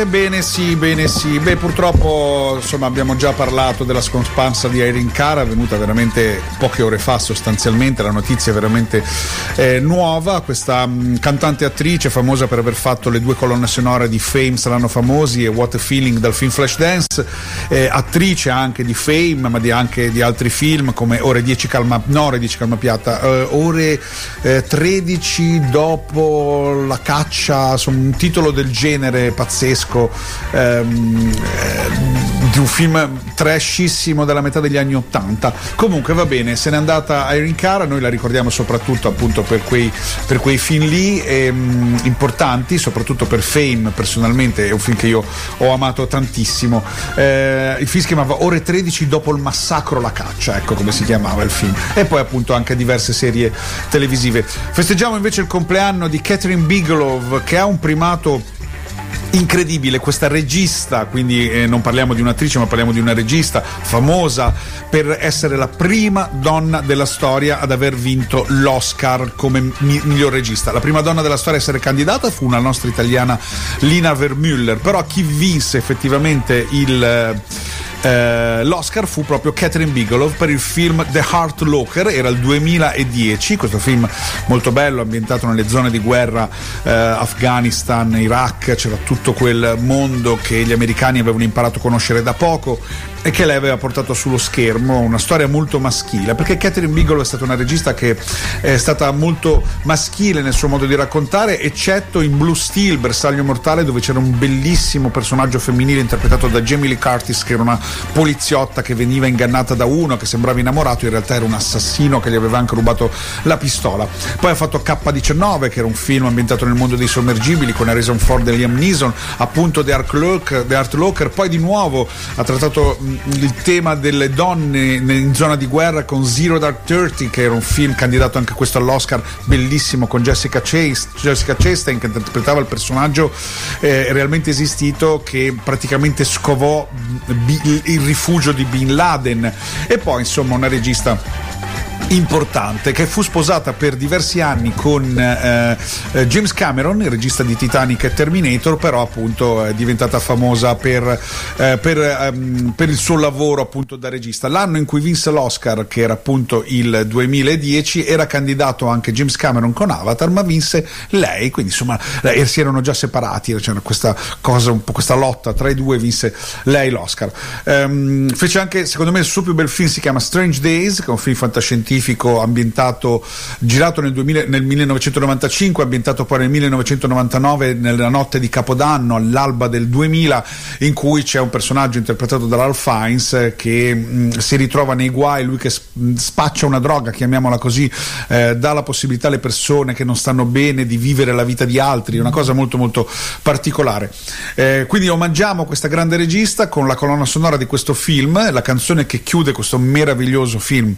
Ebbene sì, bene sì. Beh, purtroppo insomma abbiamo già parlato della scomparsa di Irene Cara, venuta veramente poche ore fa sostanzialmente, la notizia è veramente eh, nuova. Questa mh, cantante attrice famosa per aver fatto le due colonne sonore di Fame saranno famosi e What a Feeling dal film Flashdance, eh, attrice anche di Fame, ma di, anche di altri film come Ore 10 Calma, no, Ore 10 Calma Piatta, eh, Ore 13 dopo la caccia, insomma un titolo del genere pazzesco ehm, eh, di un film trashissimo della metà degli anni Ottanta. Comunque va bene, se n'è andata Irene Cara, noi la ricordiamo soprattutto appunto per quei, per quei film lì ehm, importanti, soprattutto per Fame personalmente, è un film che io ho amato tantissimo. Eh, il film si chiamava Ore 13 dopo il massacro la caccia, ecco come si chiamava il film. E poi appunto anche diverse serie televisive. Festeggiamo invece il compleanno di Catherine Bigelow che ha un primato incredibile questa regista, quindi eh, non parliamo di un'attrice ma parliamo di una regista famosa per essere la prima donna della storia ad aver vinto l'Oscar come mi- miglior regista. La prima donna della storia a essere candidata fu una nostra italiana Lina Vermüller, però chi vinse effettivamente il eh, l'Oscar fu proprio Catherine Bigelow per il film The Heart Locker, era il 2010, questo film molto bello, ambientato nelle zone di guerra eh, Afghanistan, Iraq, c'era tutto quel mondo che gli americani avevano imparato a conoscere da poco e che lei aveva portato sullo schermo, una storia molto maschile, perché Catherine Bigelow è stata una regista che è stata molto maschile nel suo modo di raccontare, eccetto in Blue Steel, Bersaglio Mortale, dove c'era un bellissimo personaggio femminile interpretato da Jamie Lee Curtis, che era una poliziotta che veniva ingannata da uno che sembrava innamorato, in realtà era un assassino che gli aveva anche rubato la pistola. Poi ha fatto K19, che era un film ambientato nel mondo dei sommergibili con Harrison Ford e Liam Neeson, appunto The Art Locker, poi di nuovo ha trattato il tema delle donne in zona di guerra con Zero Dark Thirty, che era un film candidato anche questo all'Oscar, bellissimo con Jessica, Chase, Jessica Chastain che interpretava il personaggio eh, realmente esistito che praticamente scovò il rifugio di Bin Laden. E poi insomma una regista importante che fu sposata per diversi anni con eh, James Cameron, il regista di Titanic e Terminator, però appunto è diventata famosa per, eh, per, um, per, il suo lavoro appunto da regista. L'anno in cui vinse l'Oscar, che era appunto il 2010, era candidato anche James Cameron con Avatar, ma vinse lei, quindi insomma eh, si erano già separati, c'era questa cosa, un po' questa lotta tra i due, vinse lei l'Oscar. Um, fece anche, secondo me, il suo più bel film si chiama Strange Days, che è un film fantascientifico ambientato, girato nel, 2000, nel 1995, ambientato poi nel 1999 nella notte di Capodanno, all'alba del 2000, in cui c'è un personaggio interpretato da Ralph Fiennes che mh, si ritrova nei guai, lui che spaccia una droga, chiamiamola così, eh, dà la possibilità alle persone che non stanno bene di vivere la vita di altri, una cosa molto molto particolare. Eh, quindi omaggiamo questa grande regista con la colonna sonora di questo film, la canzone che chiude questo meraviglioso film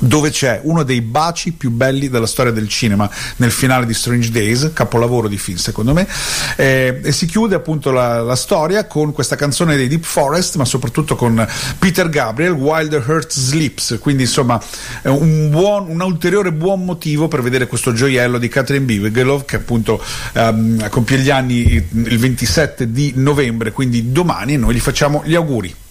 dove c'è uno dei baci più belli della storia del cinema nel finale di Strange Days, capolavoro di film secondo me, eh, e si chiude appunto la, la, storia con questa canzone dei Deep Forest, ma soprattutto con Peter Gabriel, the Heart Sleeps, quindi insomma un, buon, un ulteriore buon motivo per vedere questo gioiello di Catherine Bigelow che appunto um, compie gli anni il 27 di novembre, quindi domani, noi gli facciamo gli auguri.